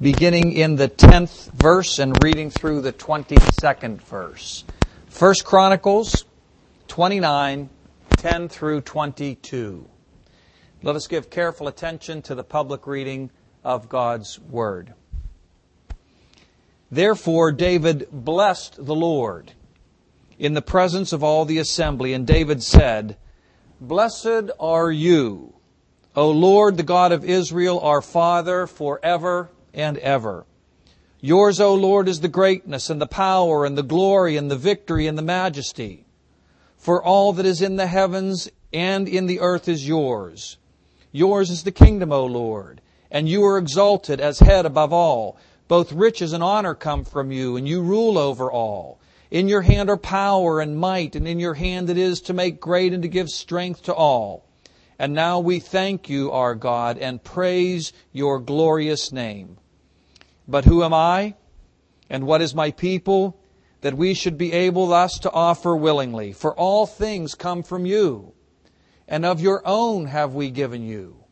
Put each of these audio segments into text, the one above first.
beginning in the 10th verse and reading through the 22nd verse. First Chronicles 29, 10 through 22. Let us give careful attention to the public reading of God's Word. Therefore David blessed the Lord in the presence of all the assembly, and David said, Blessed are you, O Lord, the God of Israel, our Father, forever and ever. Yours, O Lord, is the greatness and the power and the glory and the victory and the majesty. For all that is in the heavens and in the earth is yours. Yours is the kingdom, O Lord, and you are exalted as head above all. Both riches and honor come from you, and you rule over all. In your hand are power and might, and in your hand it is to make great and to give strength to all. And now we thank you, our God, and praise your glorious name. But who am I? And what is my people? That we should be able thus to offer willingly. For all things come from you, and of your own have we given you.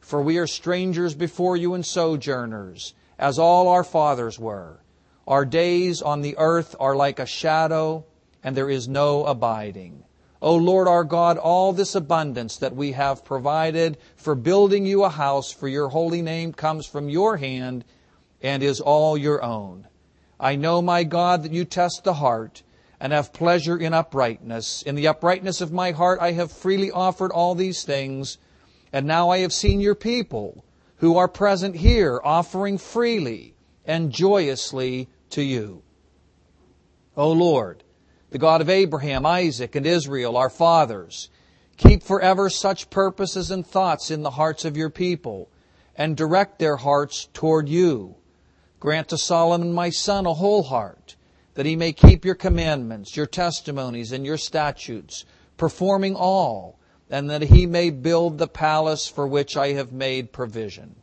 For we are strangers before you and sojourners, as all our fathers were. Our days on the earth are like a shadow, and there is no abiding. O Lord our God, all this abundance that we have provided for building you a house for your holy name comes from your hand and is all your own. I know, my God, that you test the heart and have pleasure in uprightness. In the uprightness of my heart I have freely offered all these things, and now I have seen your people who are present here offering freely and joyously to you. O Lord, the God of Abraham, Isaac, and Israel, our fathers. Keep forever such purposes and thoughts in the hearts of your people, and direct their hearts toward you. Grant to Solomon, my son, a whole heart, that he may keep your commandments, your testimonies, and your statutes, performing all, and that he may build the palace for which I have made provision.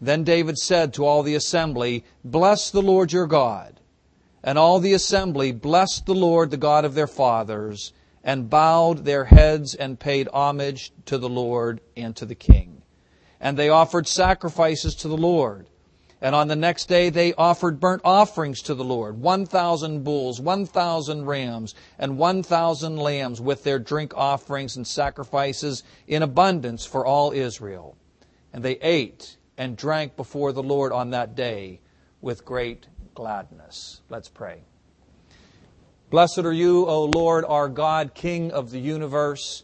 Then David said to all the assembly, Bless the Lord your God. And all the assembly blessed the Lord, the God of their fathers, and bowed their heads and paid homage to the Lord and to the king. And they offered sacrifices to the Lord. And on the next day they offered burnt offerings to the Lord, 1,000 bulls, 1,000 rams, and 1,000 lambs with their drink offerings and sacrifices in abundance for all Israel. And they ate and drank before the Lord on that day with great gladness. Let's pray. Blessed are you, O Lord, our God, King of the universe.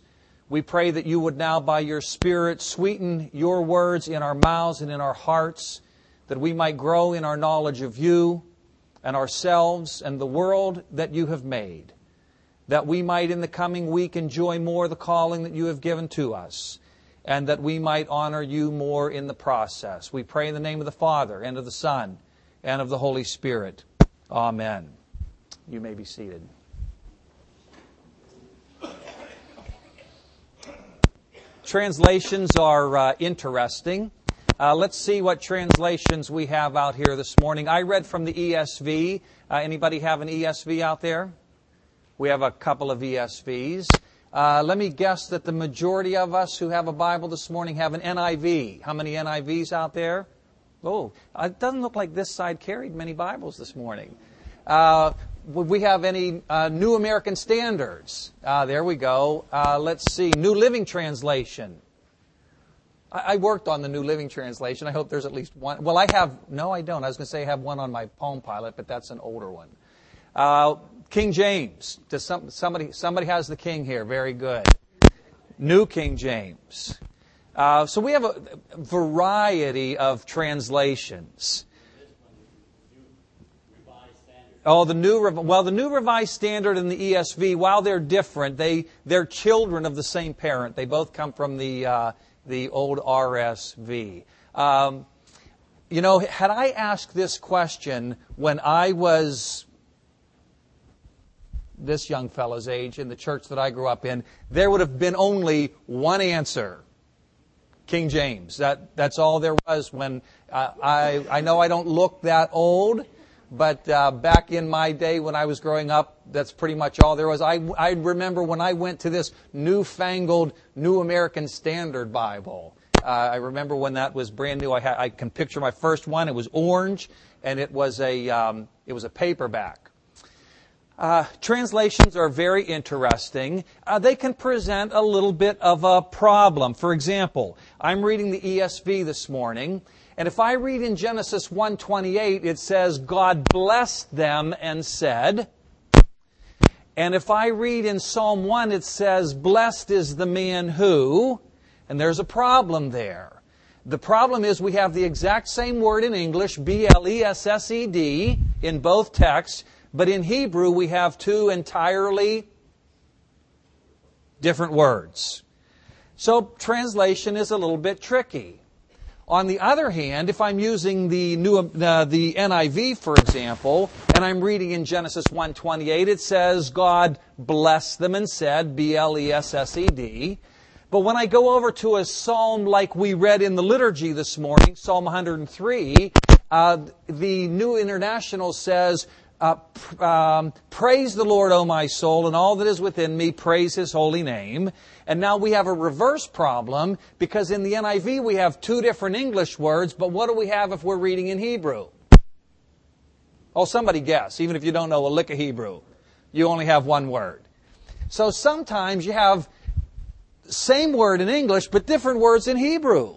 We pray that you would now, by your Spirit, sweeten your words in our mouths and in our hearts, that we might grow in our knowledge of you and ourselves and the world that you have made, that we might in the coming week enjoy more the calling that you have given to us, and that we might honor you more in the process. We pray in the name of the Father and of the Son and of the Holy Spirit. Amen. You may be seated. Translations are uh, interesting. Uh, let's see what translations we have out here this morning. I read from the ESV. Uh, anybody have an ESV out there? We have a couple of ESVs. Uh, let me guess that the majority of us who have a Bible this morning have an NIV. How many NIVs out there? Oh, it doesn't look like this side carried many Bibles this morning. Uh, would we have any uh, New American Standards? Uh, there we go. Uh, let's see. New Living Translation. I, I, worked on the New Living Translation. I hope there's at least one. Well, I have. No, I don't. I was going to say I have one on my Palm Pilot, but that's an older one. Uh, King James. Does some, somebody somebody has the King here? Very good. New King James. Uh, so we have a variety of translations. Oh, the new well, the new Revised Standard and the ESV, while they're different, they they're children of the same parent. They both come from the uh, the old RSV. Um, you know, had I asked this question when I was this young fellow's age in the church that I grew up in, there would have been only one answer. King James. That, that's all there was when uh, I, I know I don't look that old, but uh, back in my day when I was growing up, that's pretty much all there was. I, I remember when I went to this newfangled New American Standard Bible. Uh, I remember when that was brand new. I, ha- I, can picture my first one. It was orange, and it was a um, it was a paperback. Uh, translations are very interesting. Uh, they can present a little bit of a problem. For example, I'm reading the ESV this morning, and if I read in Genesis 1:28, it says God blessed them and said. And if I read in Psalm 1, it says, Blessed is the man who, and there's a problem there. The problem is we have the exact same word in English, B-L-E-S-S-E-D, in both texts, but in Hebrew we have two entirely different words. So translation is a little bit tricky. On the other hand, if I'm using the new uh, the NIV, for example, and I'm reading in Genesis 1:28, it says God blessed them and said, B L E S S E D. But when I go over to a psalm like we read in the liturgy this morning, Psalm 103, uh, the New International says, uh, um, praise the Lord, O my soul, and all that is within me, praise his holy name. And now we have a reverse problem because in the NIV we have two different English words, but what do we have if we're reading in Hebrew? Oh, somebody guess, even if you don't know a lick of Hebrew. You only have one word. So sometimes you have same word in English, but different words in Hebrew.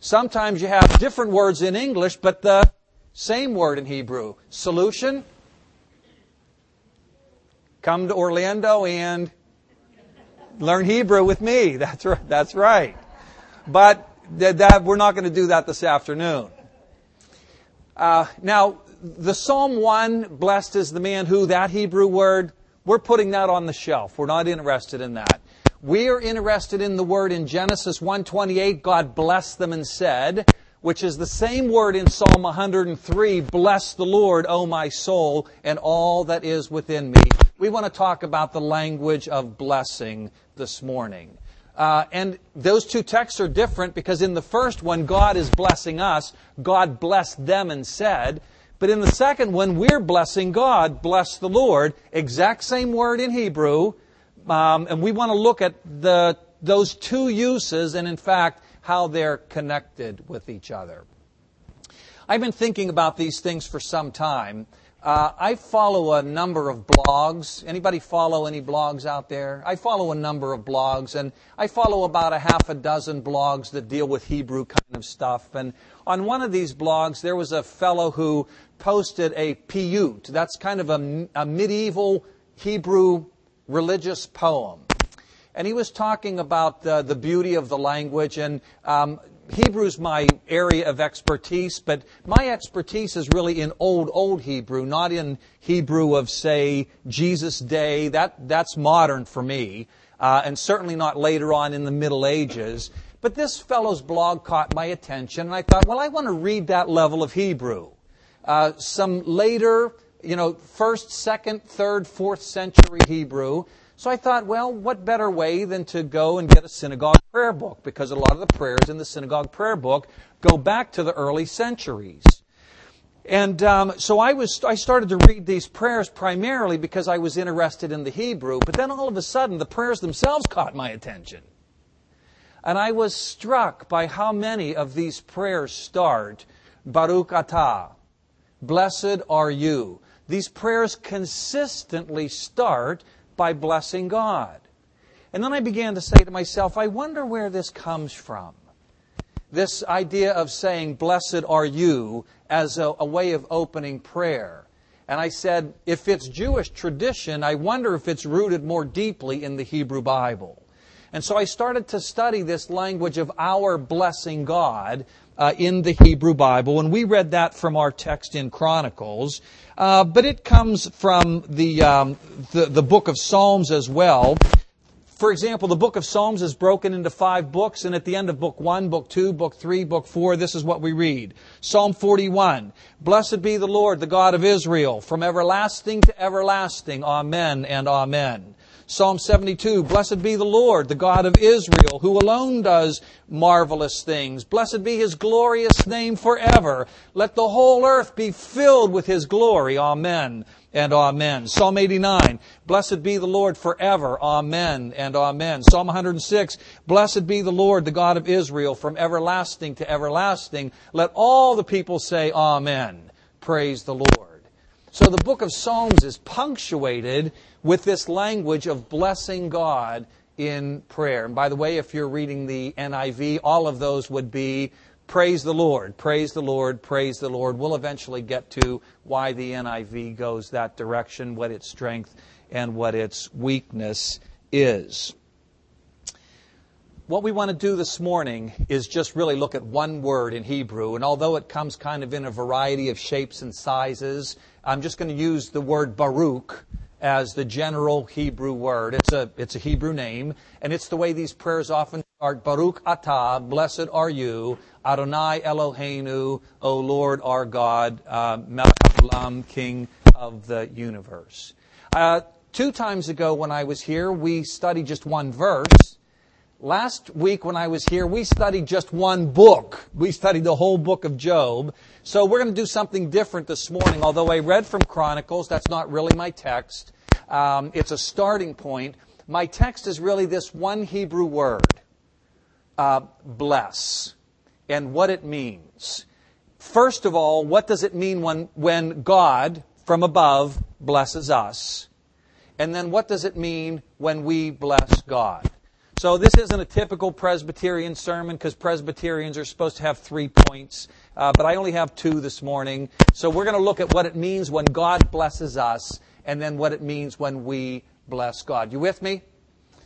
Sometimes you have different words in English, but the same word in Hebrew. Solution? Come to Orlando and learn Hebrew with me. That's right. That's right. But that, that we're not going to do that this afternoon. Uh, now, the Psalm 1, blessed is the man who, that Hebrew word, we're putting that on the shelf. We're not interested in that. We are interested in the word in Genesis 1:28, God blessed them and said, which is the same word in Psalm 103, bless the Lord, O my soul, and all that is within me. We want to talk about the language of blessing this morning. Uh, and those two texts are different because in the first one, God is blessing us. God blessed them and said. But in the second one, we're blessing God, bless the Lord. Exact same word in Hebrew, um, and we want to look at the, those two uses and, in fact, how they're connected with each other. I've been thinking about these things for some time. Uh, I follow a number of blogs. Anybody follow any blogs out there? I follow a number of blogs, and I follow about a half a dozen blogs that deal with Hebrew kind of stuff. And on one of these blogs, there was a fellow who posted a piyut. That's kind of a, a medieval Hebrew religious poem. And he was talking about the, the beauty of the language, and um, Hebrew's my area of expertise, but my expertise is really in old, old Hebrew, not in Hebrew of, say, Jesus' day. That, that's modern for me, uh, and certainly not later on in the Middle Ages. But this fellow's blog caught my attention, and I thought, well, I want to read that level of Hebrew. Uh, some later you know, first, second, third, fourth century Hebrew. So I thought, well, what better way than to go and get a synagogue prayer book? Because a lot of the prayers in the synagogue prayer book go back to the early centuries. And um, so I was, I started to read these prayers primarily because I was interested in the Hebrew. But then all of a sudden, the prayers themselves caught my attention, and I was struck by how many of these prayers start Baruch Atah, Blessed are you. These prayers consistently start by blessing God. And then I began to say to myself, I wonder where this comes from. This idea of saying, Blessed are you, as a, a, way of opening prayer. And I said, if it's Jewish tradition, I wonder if it's rooted more deeply in the Hebrew Bible. And so I started to study this language of our blessing God uh, in the Hebrew Bible, and we read that from our text in Chronicles. Uh, but it comes from the, um, the the book of Psalms as well. For example, the book of Psalms is broken into five books, and at the end of book one, book two, book three, book four, this is what we read. Psalm 41. Blessed be the Lord, the God of Israel, from everlasting to everlasting. Amen and amen. Psalm 72, Blessed be the Lord, the God of Israel, who alone does marvelous things. Blessed be his glorious name forever. Let the whole earth be filled with his glory. Amen and amen. Psalm 89, blessed be the Lord forever. Amen and amen. Psalm 106, blessed be the Lord, the God of Israel, from everlasting to everlasting. Let all the people say amen. Praise the Lord. So the book of Psalms is punctuated with this language of blessing God in prayer. And by the way, if you're reading the NIV, all of those would be Praise the Lord, praise the Lord, praise the Lord. We'll eventually get to why the NIV goes that direction, what its strength and what its weakness is. What we want to do this morning is just really look at one word in Hebrew, and although it comes kind of in a variety of shapes and sizes, I'm just going to use the word Baruch as the general Hebrew word. It's a, it's a Hebrew name, and it's the way these prayers often start. Baruch atah, blessed are you, Adonai Eloheinu, O Lord our God, uh, Melech King of the universe. Uh, two times ago when I was here, we studied just one verse. Last week when I was here, we studied just one book. We studied the whole book of Job. So we're going to do something different this morning. Although I read from Chronicles, that's not really my text. Um, it's a starting point. My text is really this one Hebrew word, uh, bless and what it means. First of all, what does it mean when, when God from above blesses us? And then what does it mean when we bless God? So this isn't a typical Presbyterian sermon because Presbyterians are supposed to have three points, uh, but I only have two this morning. So we're going to look at what it means when God blesses us and then what it means when we bless God. You with me?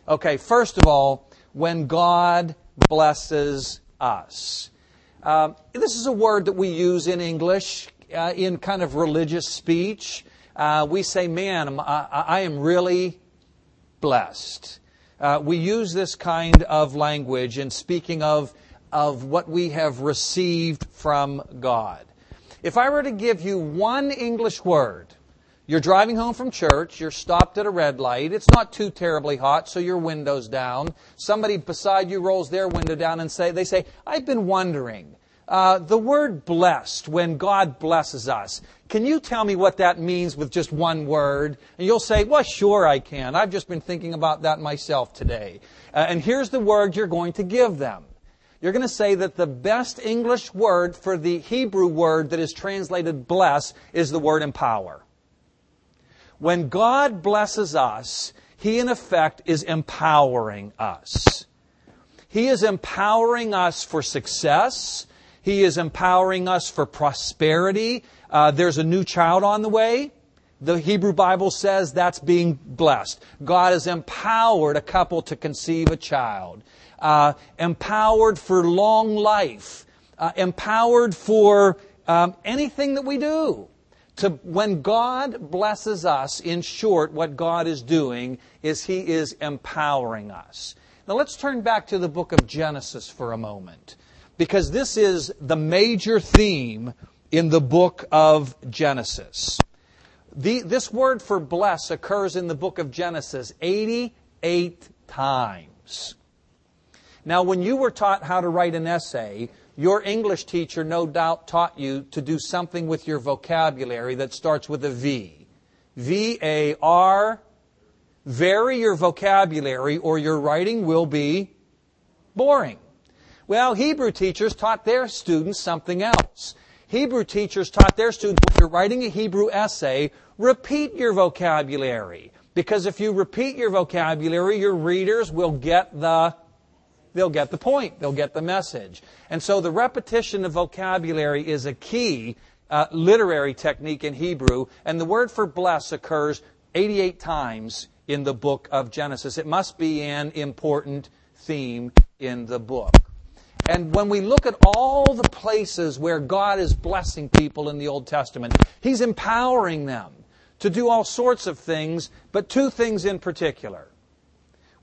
Okay, first of all, when God blesses us. Uh, this is a word that we use in English uh, in kind of religious speech. Uh, we say, man, I, I am really blessed. Uh, we use this kind of language in speaking of, of what we have received from God. If I were to give you one English word, you're driving home from church, you're stopped at a red light, it's not too terribly hot, so your window's down. Somebody beside you rolls their window down and say, they say, I've been wondering, uh, the word blessed, when God blesses us, can you tell me what that means with just one word? And you'll say, well, sure I can. I've just been thinking about that myself today. Uh, and here's the word you're going to give them. You're going to say that the best English word for the Hebrew word that is translated bless is the word empower. When God blesses us, He in effect is empowering us. He is empowering us for success. He is empowering us for prosperity. Uh, there's a new child on the way. The Hebrew Bible says that's being blessed. God has empowered a couple to conceive a child. Uh, empowered for long life. Uh, empowered for um, anything that we do to when God blesses us, in short, what God is doing is He is empowering us. Now let's turn back to the book of Genesis for a moment, because this is the major theme in the book of Genesis. The, this word for bless occurs in the book of Genesis 88 times. Now, when you were taught how to write an essay, your English teacher no doubt taught you to do something with your vocabulary that starts with a V. V A R. Vary your vocabulary or your writing will be boring. Well, Hebrew teachers taught their students something else. Hebrew teachers taught their students when you're writing a Hebrew essay, repeat your vocabulary. Because if you repeat your vocabulary, your readers will get the they'll get the point. They'll get the message. And so the repetition of vocabulary is a key uh, literary technique in Hebrew, and the word for bless occurs 88 times in the book of Genesis. It must be an important theme in the book. And when we look at all the places where God is blessing people in the Old Testament, He's empowering them to do all sorts of things, but two things in particular.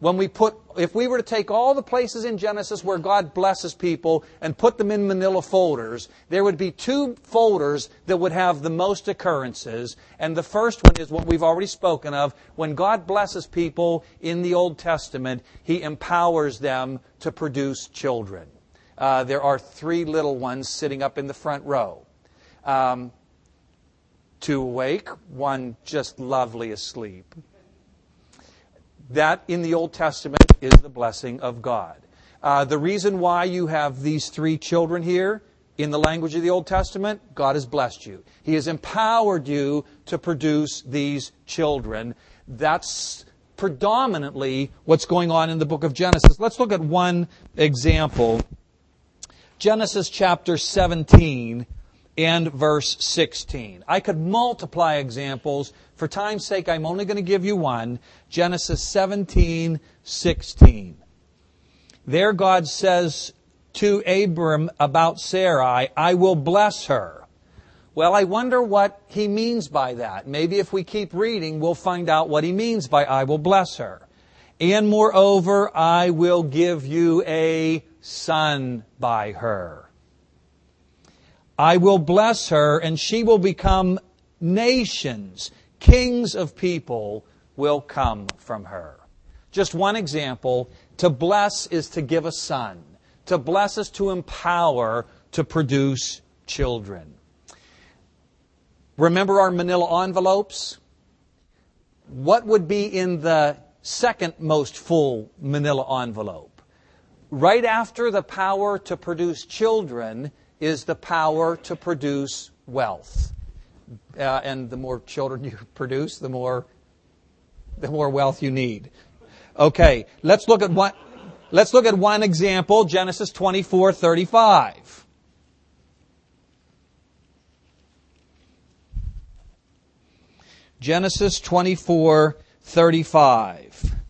when we put, if we were to take all the places in Genesis where God blesses people and put them in manila folders, there would be two folders that would have the most occurrences. And the first one is what we've already spoken of. When God blesses people in the Old Testament, He empowers them to produce children. Uh, there are three little ones sitting up in the front row. Um, two awake, one just lovely asleep. That in the Old Testament is the blessing of God. Uh, the reason why you have these three children here in the language of the Old Testament, God has blessed you. He has empowered you to produce these children. That's predominantly what's going on in the book of Genesis. Let's look at one example. Genesis chapter 17 and verse 16. I could multiply examples. For time's sake, I'm only going to give you one. Genesis 17, 16. There God says to Abram about Sarai, I will bless her. Well, I wonder what he means by that. Maybe if we keep reading, we'll find out what he means by I will bless her. And moreover, I will give you a son by her. I will bless her and she will become nations. Kings of people will come from her. Just one example. To bless is to give a son. To bless is to empower to produce children. Remember our manila envelopes? What would be in the second most full manila envelope? Right after the power to produce children is the power to produce wealth. Uh, and the more children you produce, the more the more wealth you need. Okay, let's look at one let's look at one example, Genesis 24:35. Genesis 24:35.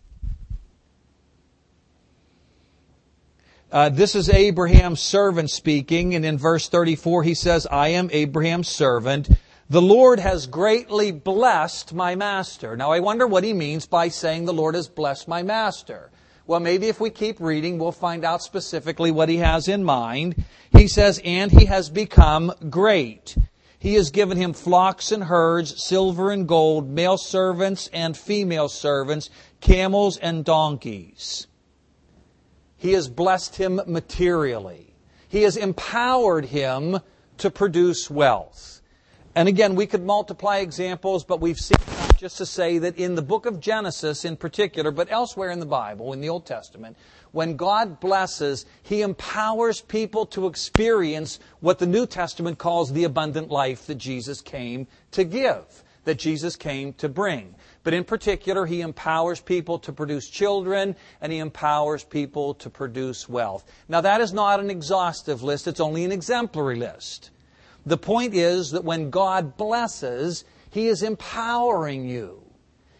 Uh, this is Abraham's servant speaking, and in verse 34 he says, I am Abraham's servant. The Lord has greatly blessed my master. Now I wonder what he means by saying the Lord has blessed my master. Well, maybe if we keep reading, we'll find out specifically what he has in mind. He says, and he has become great. He has given him flocks and herds, silver and gold, male servants and female servants, camels and donkeys. He has blessed him materially. He has empowered him to produce wealth. And again, we could multiply examples, but we've seen just to say that in the book of Genesis in particular, but elsewhere in the Bible, in the Old Testament, when God blesses, He empowers people to experience what the New Testament calls the abundant life that Jesus came to give, that Jesus came to bring. But in particular, he empowers people to produce children and he empowers people to produce wealth. Now, that is not an exhaustive list, it's only an exemplary list. The point is that when God blesses, he is empowering you.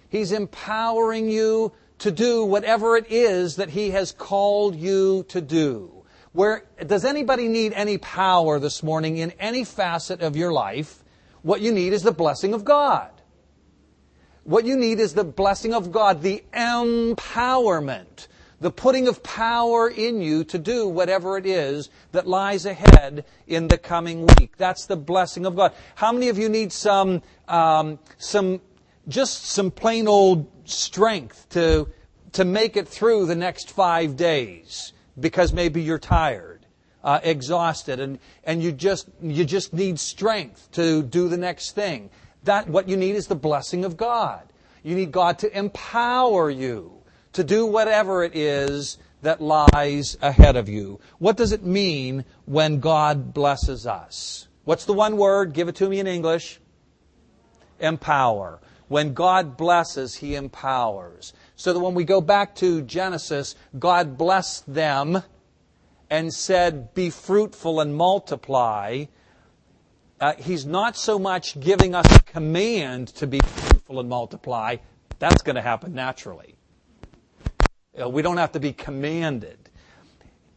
He's empowering you to do whatever it is that he has called you to do. Where, does anybody need any power this morning in any facet of your life? What you need is the blessing of God. What you need is the blessing of God, the empowerment, the putting of power in you to do whatever it is that lies ahead in the coming week. That's the blessing of God. How many of you need some, um, some, just some plain old strength to, to make it through the next five days because maybe you're tired? Uh, exhausted and, and you just you just need strength to do the next thing that what you need is the blessing of God. You need God to empower you to do whatever it is that lies ahead of you. What does it mean when God blesses us? What's the one word? Give it to me in English. Empower. When God blesses, He empowers. So that when we go back to Genesis, God blessed them and said, Be fruitful and multiply uh, he's not so much giving us a command to be fruitful and multiply. That's going to happen naturally. Uh, we don't have to be commanded.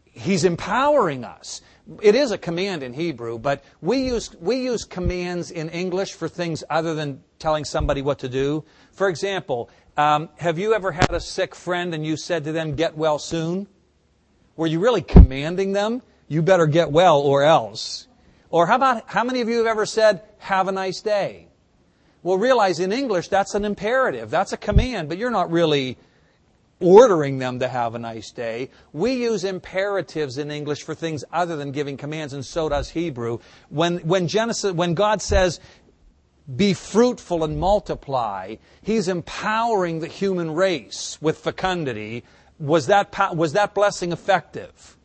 He's empowering us. It is a command in Hebrew, but we use, we use commands in English for things other than telling somebody what to do. For example, Um, have you ever had a sick friend and you said to them, get well soon? Were you really commanding them? You better get well or else. Or how about, how many of you have ever said, have a nice day? Well, realize in English that's an imperative. That's a command, but you're not really ordering them to have a nice day. We use imperatives in English for things other than giving commands, and so does Hebrew. When, when Genesis, when God says, be fruitful and multiply, He's empowering the human race with fecundity. Was that, was that blessing effective?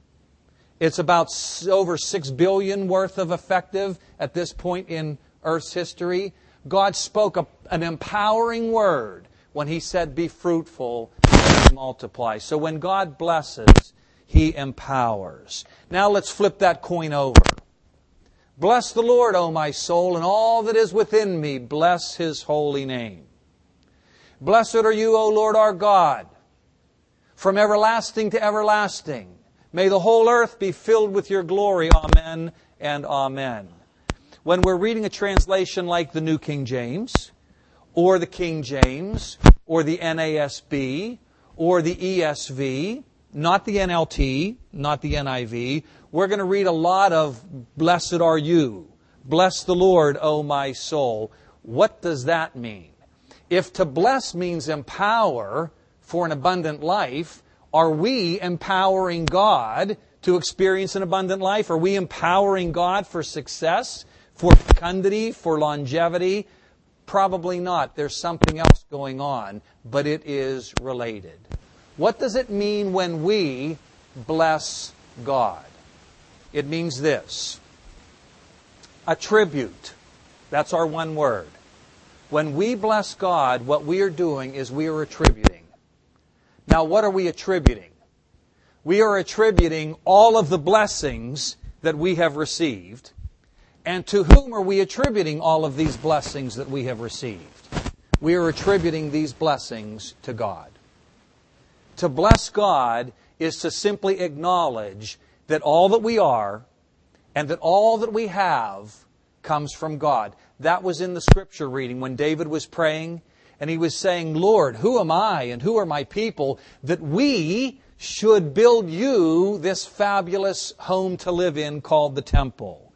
It's about over six billion worth of effective at this point in Earth's history. God spoke a, an empowering word when He said, be fruitful and multiply. So when God blesses, He empowers. Now let's flip that coin over. Bless the Lord, O my soul, and all that is within me. Bless His holy name. Blessed are you, O Lord our God, from everlasting to everlasting. May the whole earth be filled with your glory. Amen and amen. When we're reading a translation like the New King James, or the King James, or the NASB, or the ESV, not the NLT, not the NIV. We're going to read a lot of Blessed are you. Bless the Lord, O my soul. What does that mean? If to bless means empower for an abundant life, are we empowering God to experience an abundant life? Are we empowering God for success, for fecundity, for longevity? Probably not. There's something else going on, but it is related. What does it mean when we bless God? It means this attribute. That's our one word. When we bless God, what we are doing is we are attributing. Now, what are we attributing? We are attributing all of the blessings that we have received and to whom are we attributing all of these blessings that we have received? We are attributing these blessings to God. To bless God is to simply acknowledge that all that we are and that all that we have comes from God. That was in the scripture reading when David was praying and he was saying, Lord, who am I and who are my people that we should build you this fabulous home to live in called the temple?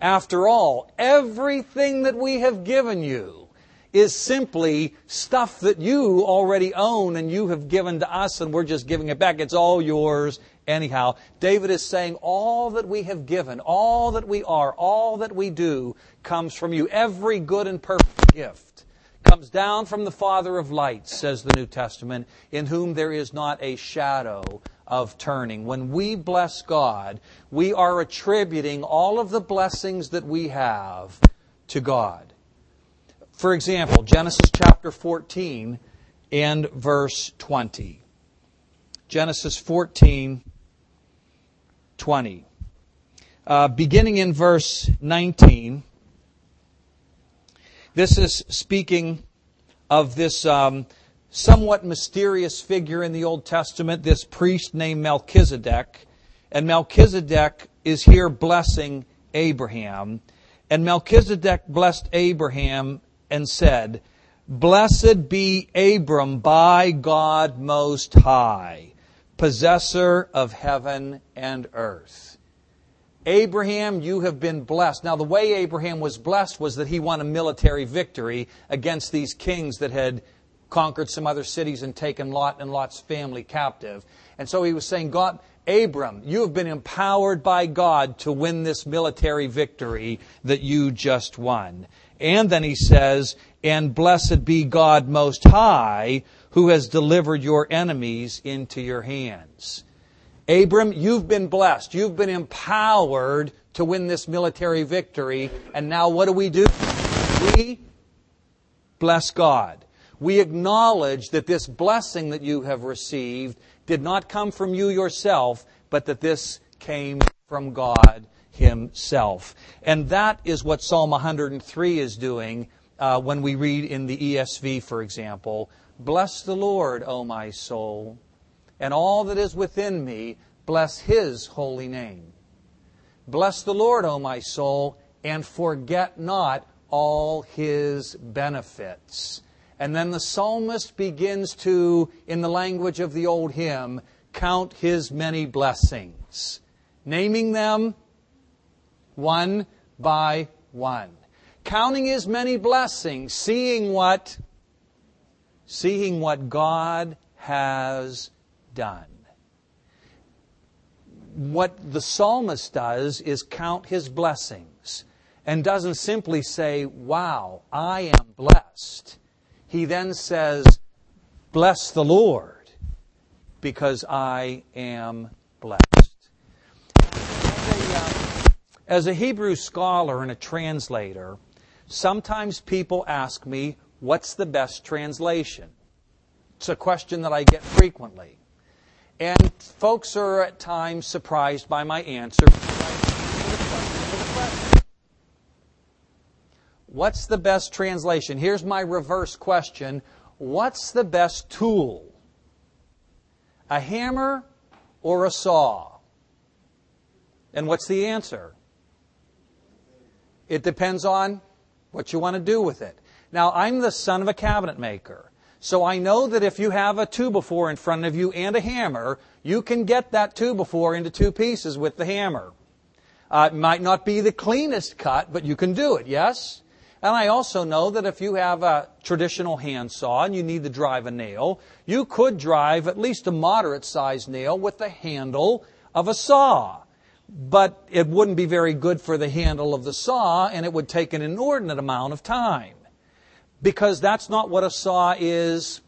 After all, everything that we have given you is simply stuff that you already own and you have given to us and we're just giving it back. It's all yours anyhow. David is saying all that we have given, all that we are, all that we do comes from you. Every good and perfect gift comes down from the Father of lights, says the New Testament, in whom there is not a shadow of turning. When we bless God, we are attributing all of the blessings that we have to God. For example, Genesis chapter 14 and verse 20. Genesis 14, 20. Uh, beginning in verse 19, this is speaking of this um, somewhat mysterious figure in the Old Testament, this priest named Melchizedek. And Melchizedek is here blessing Abraham. And Melchizedek blessed Abraham and said, Blessed be Abram by God Most High, possessor of heaven and earth. Abraham, you have been blessed. Now, the way Abraham was blessed was that he won a military victory against these kings that had conquered some other cities and taken Lot and Lot's family captive. And so he was saying, God, Abram, you have been empowered by God to win this military victory that you just won. And then he says, and blessed be God most high, who has delivered your enemies into your hands. Abram, you've been blessed. You've been empowered to win this military victory. And now what do we do? We bless God we acknowledge that this blessing that you have received did not come from you yourself, but that this came from God Himself. And that is what Psalm 103 is doing uh, when we read in the ESV, for example Bless the Lord, O my soul, and all that is within me, bless His holy name. Bless the Lord, O my soul, and forget not all His benefits And then the psalmist begins to, in the language of the old hymn, count his many blessings, naming them one by one. Counting his many blessings, seeing what seeing what God has done. What the psalmist does is count his blessings and doesn't simply say, Wow, I am blessed. He then says, Bless the Lord because I am blessed. As a uh, Hebrew scholar and a translator, sometimes people ask me, What's the best translation? It's a question that I get frequently. And folks are at times surprised by my answer. What's the best translation? Here's my reverse question. What's the best tool? A hammer or a saw? And what's the answer? It depends on what you want to do with it. Now, I'm the son of a cabinet maker. So I know that if you have a two before in front of you and a hammer, you can get that two before into two pieces with the hammer. Uh, it might not be the cleanest cut, but you can do it, yes? And I also know that if you have a traditional handsaw and you need to drive a nail, you could drive at least a moderate sized nail with the handle of a saw. But it wouldn't be very good for the handle of the saw and it would take an inordinate amount of time because that's not what a saw is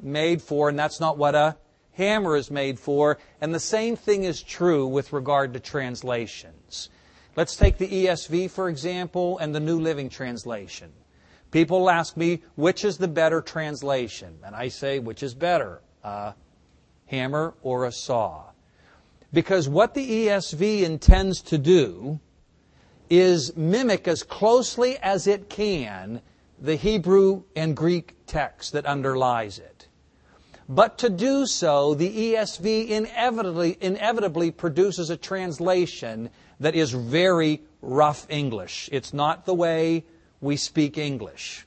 made for, and that's not what a hammer is made for. And the same thing is true with regard to translations. Let's take the ESV, for example, and the New Living Translation. People ask me, which is the better translation? And I say, which is better, a hammer or a saw? Because what the ESV intends to do is mimic as closely as it can the Hebrew and Greek text that underlies it. But to do so, the ESV inevitably, inevitably produces a translation that is very rough English. It's not the way we speak English.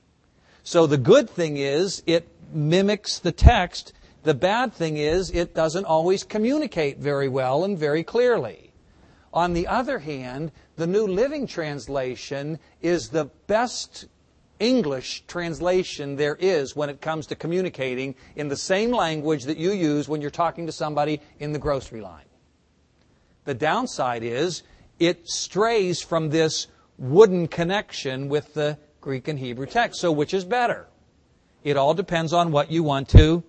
So the good thing is it mimics the text. The bad thing is it doesn't always communicate very well and very clearly. On the other hand, the New Living Translation is the best English translation there is when it comes to communicating in the same language that you use when you're talking to somebody in the grocery line. The downside is it strays from this wooden connection with the Greek and Hebrew text. So which is better? It all depends on what you want to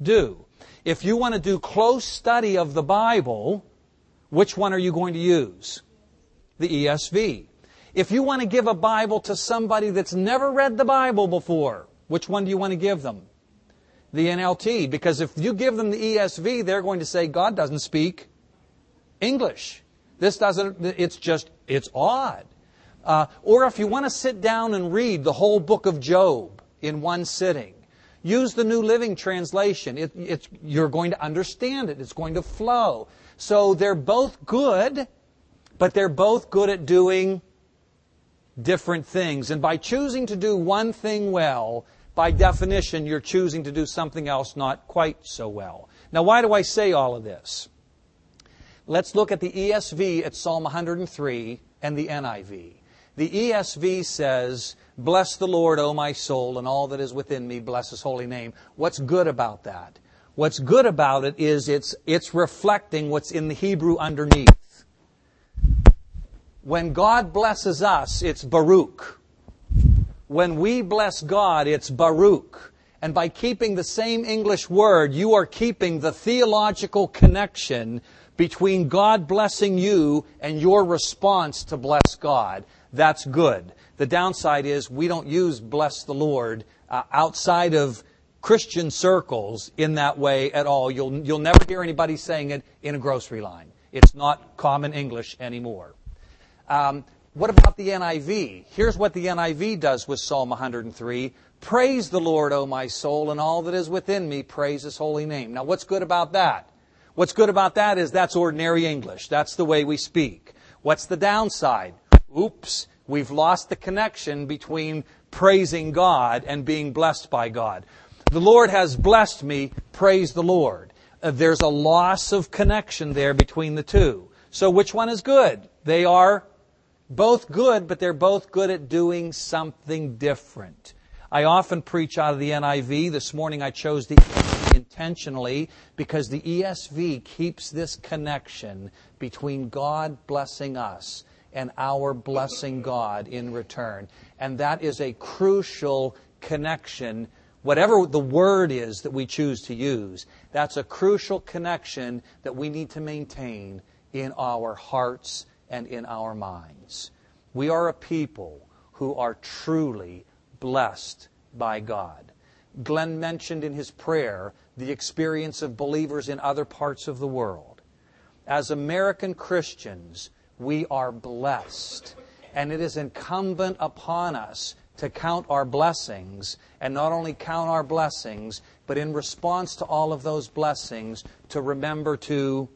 do. If you want to do close study of the Bible, which one are you going to use? The ESV. If you want to give a Bible to somebody that's never read the Bible before, which one do you want to give them? The NLT. Because if you give them the ESV, they're going to say, God doesn't speak English. This doesn't, it's just, it's odd. Uh, or if you want to sit down and read the whole book of Job in one sitting, use the New Living Translation. It, you're going to understand it. It's going to flow. So they're both good, but they're both good at doing different things. And by choosing to do one thing well, by definition, you're choosing to do something else not quite so well. Now, why do I say all of this? Let's look at the ESV at Psalm 103 and the NIV. The ESV says, Bless the Lord, O my soul, and all that is within me, bless his holy name. What's good about that? What's good about it is it's, it's reflecting what's in the Hebrew underneath. When God blesses us, it's Baruch. When we bless God, it's Baruch. And by keeping the same English word, you are keeping the theological connection between God blessing you and your response to bless God. That's good. The downside is we don't use bless the Lord uh, outside of Christian circles in that way at all. You'll, you'll never hear anybody saying it in a grocery line. It's not common English anymore. Um, what about the NIV? Here's what the NIV does with Psalm 103. Praise the Lord, O my soul, and all that is within me, praise his holy name. Now, what's good about that? What's good about that is that's ordinary English. That's the way we speak. What's the downside? Oops, we've lost the connection between praising God and being blessed by God. The Lord has blessed me, praise the Lord. Uh, there's a loss of connection there between the two. So which one is good? They are both good, but they're both good at doing something different. I often preach out of the NIV. This morning I chose the intentionally because the ESV keeps this connection between God blessing us and our blessing God in return. And that is a crucial connection. Whatever the word is that we choose to use, that's a crucial connection that we need to maintain in our hearts and in our minds. We are a people who are truly blessed by God. Glenn mentioned in his prayer the experience of believers in other parts of the world. As American Christians, we are blessed. And it is incumbent upon us to count our blessings, and not only count our blessings, but in response to all of those blessings, to remember to,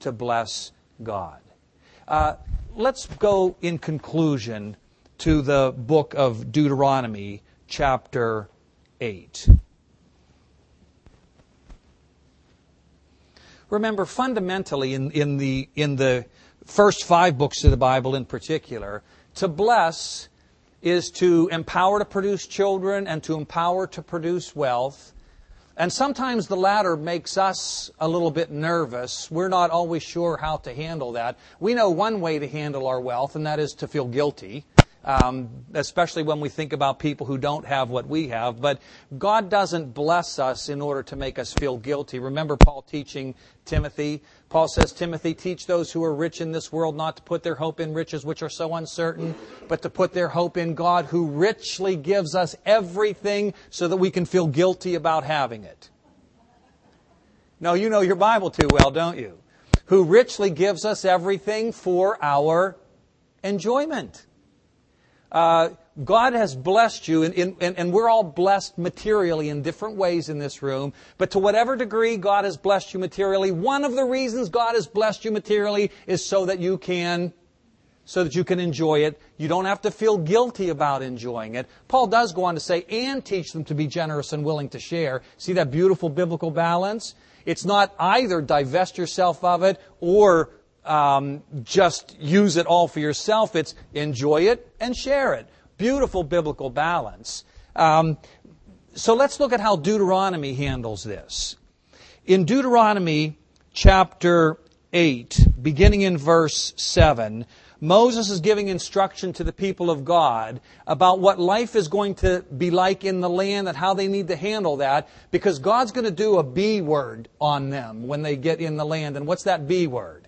to bless God. Uh, let's go in conclusion to the book of Deuteronomy, chapter 8. Remember, fundamentally, in, in, the, in the first five books of the Bible in particular, to bless is to empower to produce children and to empower to produce wealth. And sometimes the latter makes us a little bit nervous. We're not always sure how to handle that. We know one way to handle our wealth, and that is to feel guilty um, especially when we think about people who don't have what we have. But God doesn't bless us in order to make us feel guilty. Remember Paul teaching Timothy? Paul says, Timothy, teach those who are rich in this world not to put their hope in riches which are so uncertain, but to put their hope in God who richly gives us everything so that we can feel guilty about having it. No, you know your Bible too well, don't you? Who richly gives us everything for our enjoyment. Uh, God has blessed you, and, and, and, we're all blessed materially in different ways in this room. But to whatever degree God has blessed you materially, one of the reasons God has blessed you materially is so that you can, so that you can enjoy it. You don't have to feel guilty about enjoying it. Paul does go on to say, and teach them to be generous and willing to share. See that beautiful biblical balance? It's not either divest yourself of it or um, just use it all for yourself. It's enjoy it and share it. Beautiful biblical balance. Um, so let's look at how Deuteronomy handles this. In Deuteronomy chapter 8, beginning in verse 7, Moses is giving instruction to the people of God about what life is going to be like in the land and how they need to handle that because God's going to do a B word on them when they get in the land. And what's that B word?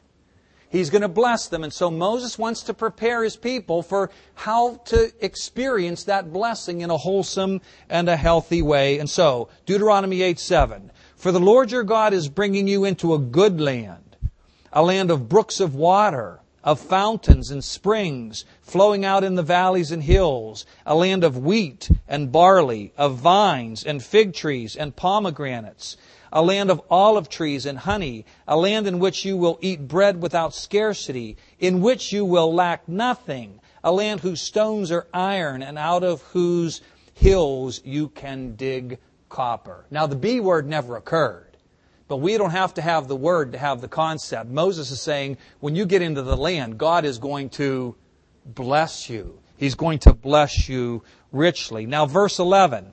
He's going to bless them. And so Moses wants to prepare his people for how to experience that blessing in a wholesome and a healthy way. And so, Deuteronomy 8 7. For the Lord your God is bringing you into a good land, a land of brooks of water, of fountains and springs flowing out in the valleys and hills, a land of wheat and barley, of vines and fig trees and pomegranates a land of olive trees and honey, a land in which you will eat bread without scarcity, in which you will lack nothing, a land whose stones are iron and out of whose hills you can dig copper. Now the B word never occurred. But we don't have to have the word to have the concept. Moses is saying, when you get into the land, God is going to bless you. He's going to bless you richly. Now, verse 11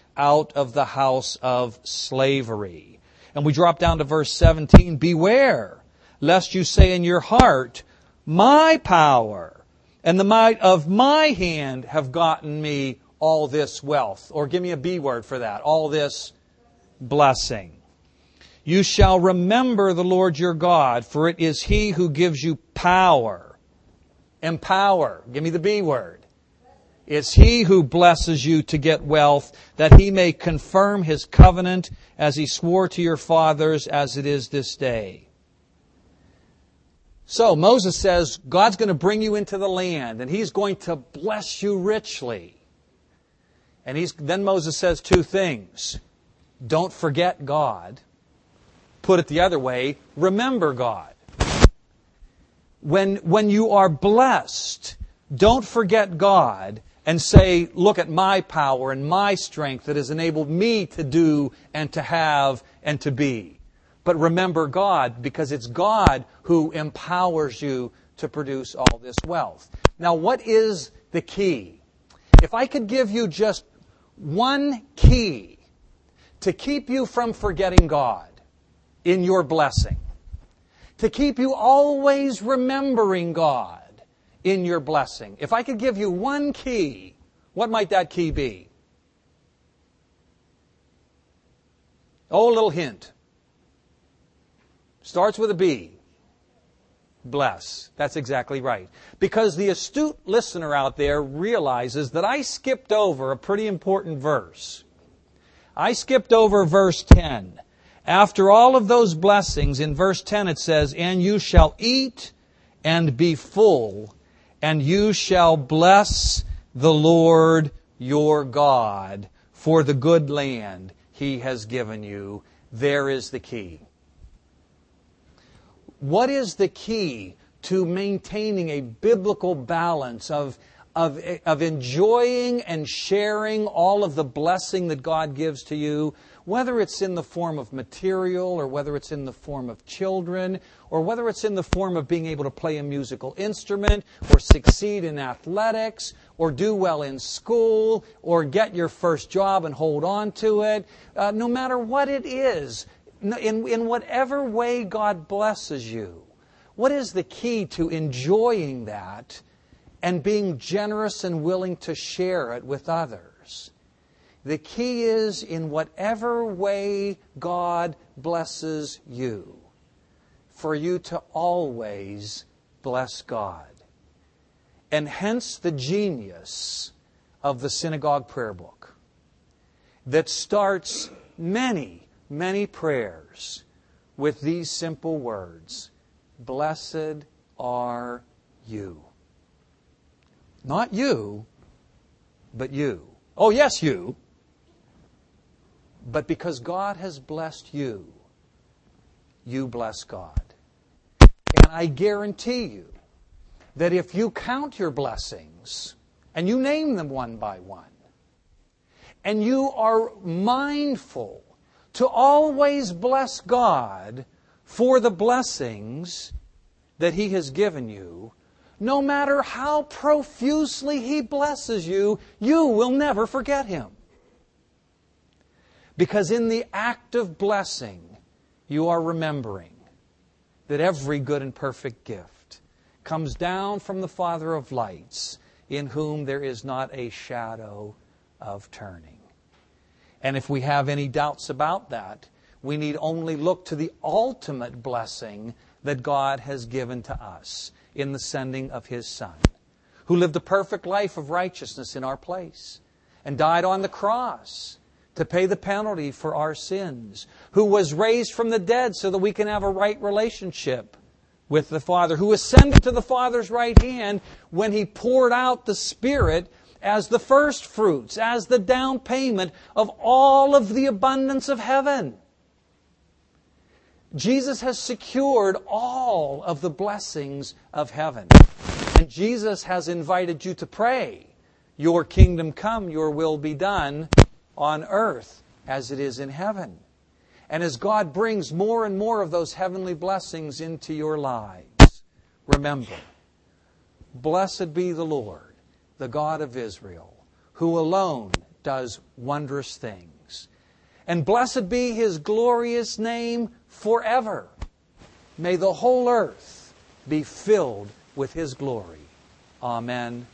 out of the house of slavery. And we drop down to verse 17. Beware, lest you say in your heart, my power and the might of my hand have gotten me all this wealth. Or give me a B word for that. All this blessing. You shall remember the Lord your God, for it is He who gives you power. Empower. Give me the B word It's He who blesses you to get wealth, that He may confirm His covenant as He swore to your fathers as it is this day. So Moses says, God's going to bring you into the land and He's going to bless you richly. And he's, then Moses says two things. Don't forget God. Put it the other way, remember God. When, when you are blessed, don't forget God and say, look at my power and my strength that has enabled me to do and to have and to be. But remember God because it's God who empowers you to produce all this wealth. Now, what is the key? If I could give you just one key to keep you from forgetting God in your blessing, to keep you always remembering God in your blessing. If I could give you one key, what might that key be? Oh, little hint. Starts with a B. Bless. That's exactly right. Because the astute listener out there realizes that I skipped over a pretty important verse. I skipped over verse 10. After all of those blessings, in verse 10 it says, And you shall eat and be full, and you shall bless the Lord your God for the good land he has given you. There is the key. What is the key to maintaining a biblical balance of, of, of enjoying and sharing all of the blessing that God gives to you, whether it's in the form of material or whether it's in the form of children or whether it's in the form of being able to play a musical instrument or succeed in athletics or do well in school or get your first job and hold on to it. Uh, no matter what it is, in, in whatever way God blesses you, what is the key to enjoying that and being generous and willing to share it with others? The key is in whatever way God blesses you, for you to always bless God. And hence the genius of the synagogue prayer book that starts many many prayers with these simple words Blessed are you. Not you, but you. Oh, yes, you. But because God has blessed you, you bless God. And I guarantee you that if you count your blessings and you name them one by one, and you are mindful to always bless God for the blessings that He has given you, no matter how profusely He blesses you, you will never forget Him. Because in the act of blessing, you are remembering that every good and perfect gift comes down from the Father of lights, in whom there is not a shadow of turning. And if we have any doubts about that, we need only look to the ultimate blessing that God has given to us in the sending of His Son, who lived a perfect life of righteousness in our place and died on the cross to pay the penalty for our sins, who was raised from the dead so that we can have a right relationship with the Father, who ascended to the Father's right hand when He poured out the Spirit as the first fruits, as the down payment of all of the abundance of heaven. Jesus has secured all of the blessings of heaven. And Jesus has invited you to pray, Your kingdom come, your will be done on earth as it is in heaven. And as God brings more and more of those heavenly blessings into your lives, remember, blessed be the Lord the God of Israel, who alone does wondrous things. And blessed be his glorious name forever. May the whole earth be filled with his glory. Amen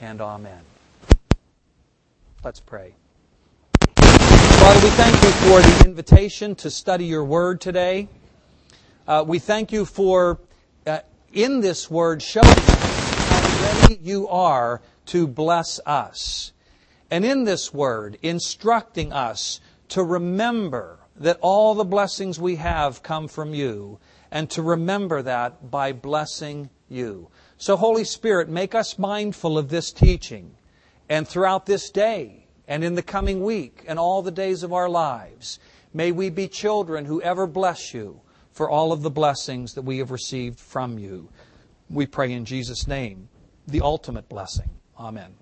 and amen. Let's pray. Father, we thank you for the invitation to study your word today. Uh, we thank you for, uh, in this word, showing us ready you are to bless us. And in this word, instructing us to remember that all the blessings we have come from you, and to remember that by blessing you. So, Holy Spirit, make us mindful of this teaching, and throughout this day, and in the coming week, and all the days of our lives, may we be children who ever bless you for all of the blessings that we have received from you. We pray in Jesus' name, the ultimate blessing. Amen.